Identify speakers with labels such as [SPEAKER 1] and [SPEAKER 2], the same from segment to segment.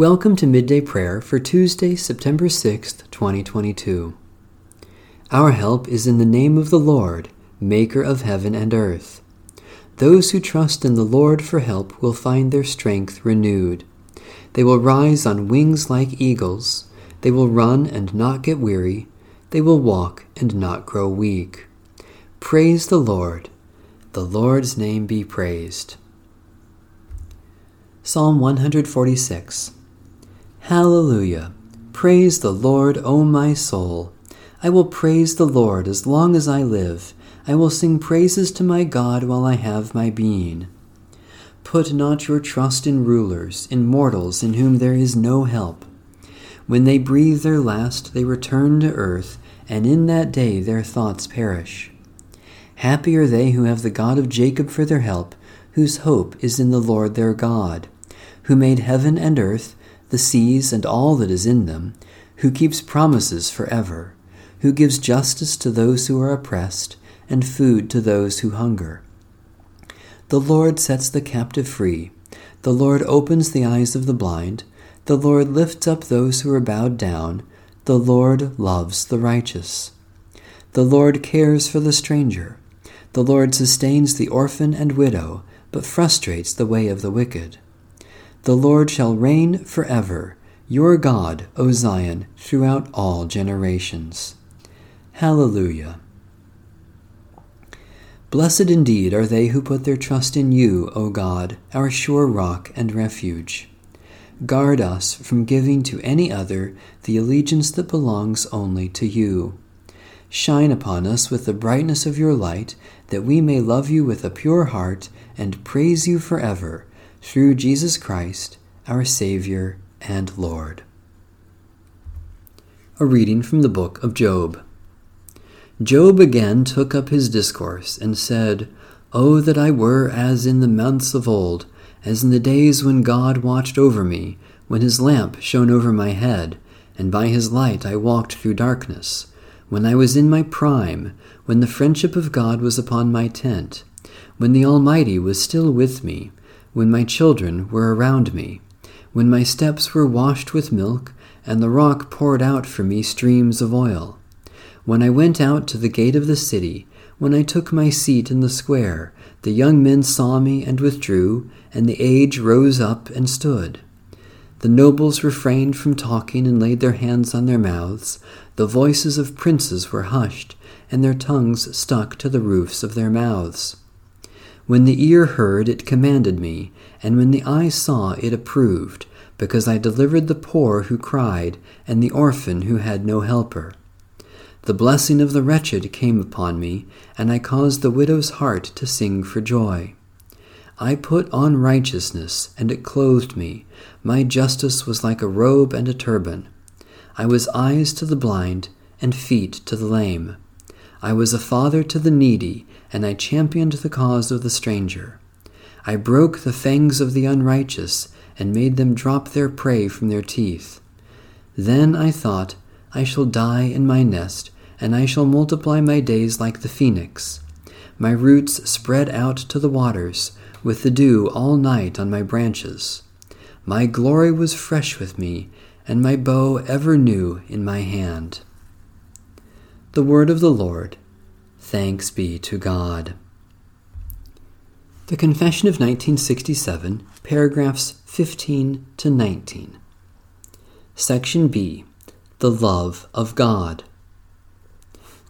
[SPEAKER 1] Welcome to Midday Prayer for Tuesday, September 6th, 2022. Our help is in the name of the Lord, Maker of heaven and earth. Those who trust in the Lord for help will find their strength renewed. They will rise on wings like eagles. They will run and not get weary. They will walk and not grow weak. Praise the Lord. The Lord's name be praised. Psalm 146 Hallelujah! Praise the Lord, O my soul. I will praise the Lord as long as I live. I will sing praises to my God while I have my being. Put not your trust in rulers, in mortals in whom there is no help. When they breathe their last, they return to earth, and in that day their thoughts perish. Happy are they who have the God of Jacob for their help, whose hope is in the Lord their God, who made heaven and earth the seas and all that is in them, who keeps promises forever, who gives justice to those who are oppressed, and food to those who hunger. The Lord sets the captive free. The Lord opens the eyes of the blind. The Lord lifts up those who are bowed down. The Lord loves the righteous. The Lord cares for the stranger. The Lord sustains the orphan and widow, but frustrates the way of the wicked. The Lord shall reign forever, your God, O Zion, throughout all generations. Hallelujah. Blessed indeed are they who put their trust in you, O God, our sure rock and refuge. Guard us from giving to any other the allegiance that belongs only to you. Shine upon us with the brightness of your light, that we may love you with a pure heart and praise you forever through Jesus Christ, our Savior and Lord. A reading from the book of Job. Job again took up his discourse and said, Oh, that I were as in the months of old, as in the days when God watched over me, when his lamp shone over my head, and by his light I walked through darkness, when I was in my prime, when the friendship of God was upon my tent, when the Almighty was still with me, when my children were around me, when my steps were washed with milk, and the rock poured out for me streams of oil. When I went out to the gate of the city, when I took my seat in the square, the young men saw me and withdrew, and the age rose up and stood. The nobles refrained from talking and laid their hands on their mouths. The voices of princes were hushed, and their tongues stuck to the roofs of their mouths. When the ear heard, it commanded me, and when the eye saw, it approved, because I delivered the poor who cried, and the orphan who had no helper. The blessing of the wretched came upon me, and I caused the widow's heart to sing for joy. I put on righteousness, and it clothed me. My justice was like a robe and a turban. I was eyes to the blind, and feet to the lame. I was a father to the needy, and I championed the cause of the stranger. I broke the fangs of the unrighteous, and made them drop their prey from their teeth. Then I thought, I shall die in my nest, and I shall multiply my days like the phoenix. My roots spread out to the waters, with the dew all night on my branches. My glory was fresh with me, and my bow ever new in my hand. The word of the Lord. Thanks be to God. The Confession of 1967, paragraphs 15 to 19. Section B The Love of God.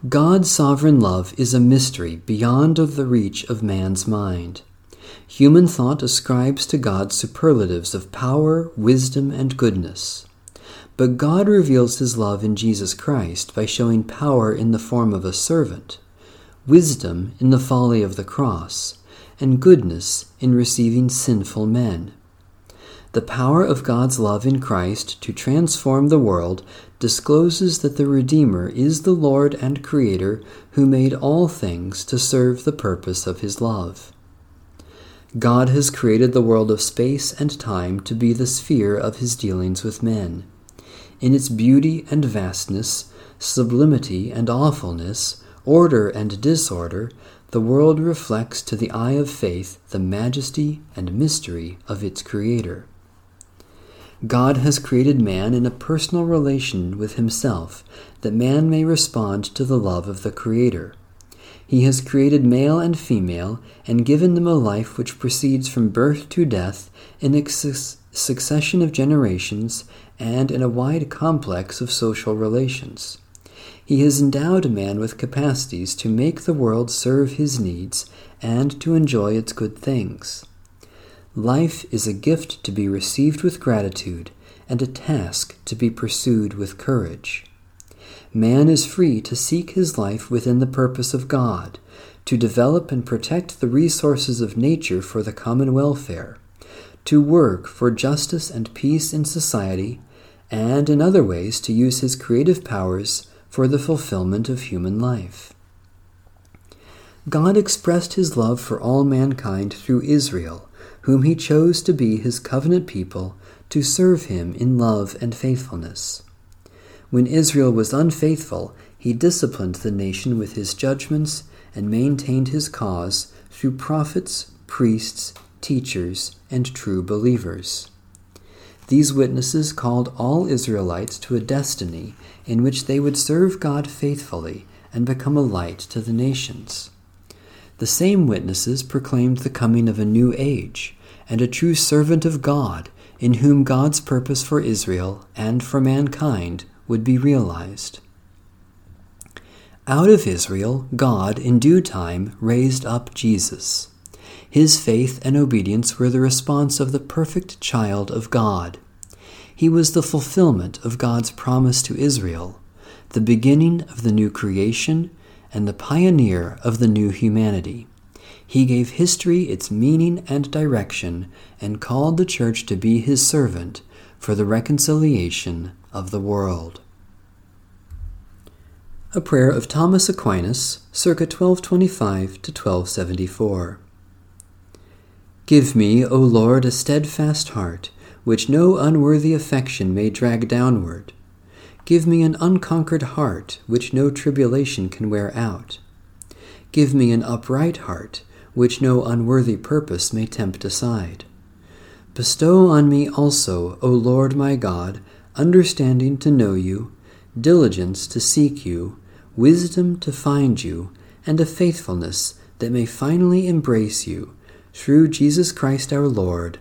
[SPEAKER 1] God's sovereign love is a mystery beyond of the reach of man's mind. Human thought ascribes to God superlatives of power, wisdom, and goodness. But God reveals his love in Jesus Christ by showing power in the form of a servant wisdom in the folly of the cross, and goodness in receiving sinful men. The power of God's love in Christ to transform the world discloses that the Redeemer is the Lord and Creator who made all things to serve the purpose of His love. God has created the world of space and time to be the sphere of His dealings with men. In its beauty and vastness, sublimity and awfulness, order and disorder, the world reflects to the eye of faith the majesty and mystery of its Creator. God has created man in a personal relation with himself, that man may respond to the love of the Creator. He has created male and female and given them a life which proceeds from birth to death in a su- succession of generations and in a wide complex of social relations. He has endowed man with capacities to make the world serve his needs and to enjoy its good things. Life is a gift to be received with gratitude and a task to be pursued with courage. Man is free to seek his life within the purpose of God, to develop and protect the resources of nature for the common welfare, to work for justice and peace in society, and in other ways to use his creative powers for the fulfillment of human life. God expressed his love for all mankind through Israel whom he chose to be his covenant people to serve him in love and faithfulness. When Israel was unfaithful, he disciplined the nation with his judgments and maintained his cause through prophets, priests, teachers, and true believers. These witnesses called all Israelites to a destiny in which they would serve God faithfully and become a light to the nations. The same witnesses proclaimed the coming of a new age and a true servant of God, in whom God's purpose for Israel and for mankind would be realized. Out of Israel, God, in due time, raised up Jesus. His faith and obedience were the response of the perfect child of God. He was the fulfillment of God's promise to Israel, the beginning of the new creation and the pioneer of the new humanity. He gave history its meaning and direction and called the church to be his servant for the reconciliation of the world. A prayer of Thomas Aquinas, circa 1225 to 1274. Give me, O Lord, a steadfast heart, which no unworthy affection may drag downward Give me an unconquered heart, which no tribulation can wear out. Give me an upright heart, which no unworthy purpose may tempt aside. Bestow on me also, O Lord my God, understanding to know you, diligence to seek you, wisdom to find you, and a faithfulness that may finally embrace you, through Jesus Christ our Lord.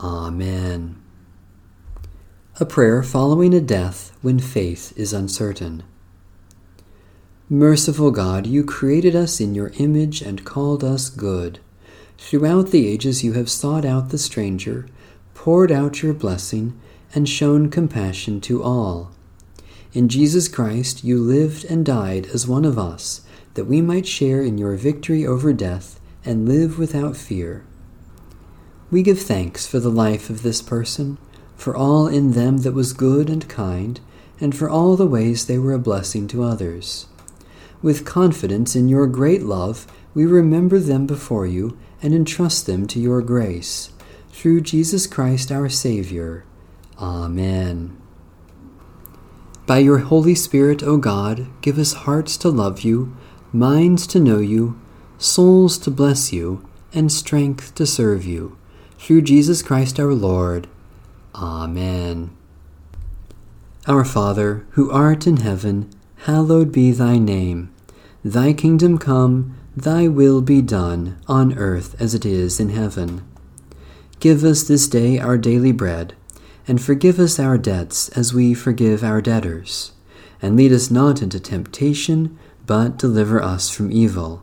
[SPEAKER 1] Amen. A prayer following a death when faith is uncertain. Merciful God, you created us in your image and called us good. Throughout the ages, you have sought out the stranger, poured out your blessing, and shown compassion to all. In Jesus Christ, you lived and died as one of us, that we might share in your victory over death and live without fear. We give thanks for the life of this person for all in them that was good and kind, and for all the ways they were a blessing to others. With confidence in your great love, we remember them before you and entrust them to your grace. Through Jesus Christ our Savior. Amen. By your Holy Spirit, O God, give us hearts to love you, minds to know you, souls to bless you, and strength to serve you. Through Jesus Christ our Lord. Amen. Our Father, who art in heaven, hallowed be thy name. Thy kingdom come, thy will be done, on earth as it is in heaven. Give us this day our daily bread, and forgive us our debts as we forgive our debtors. And lead us not into temptation, but deliver us from evil.